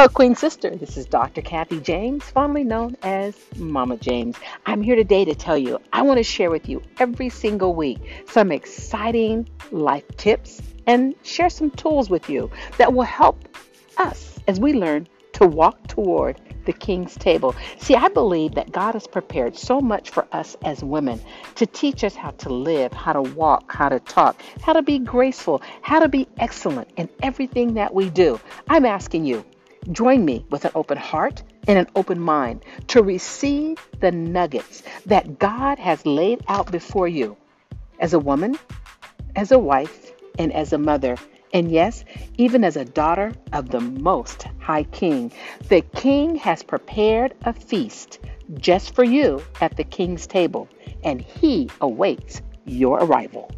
Hello, Queen Sister. This is Dr. Kathy James, fondly known as Mama James. I'm here today to tell you I want to share with you every single week some exciting life tips and share some tools with you that will help us as we learn to walk toward the king's table. See, I believe that God has prepared so much for us as women to teach us how to live, how to walk, how to talk, how to be graceful, how to be excellent in everything that we do. I'm asking you, join me with an open heart and an open mind to receive the nuggets that God has laid out before you as a woman, as a wife, and as a mother. And yes, even as a daughter of the Most High King, the King has prepared a feast just for you at the King's table, and He awaits your arrival.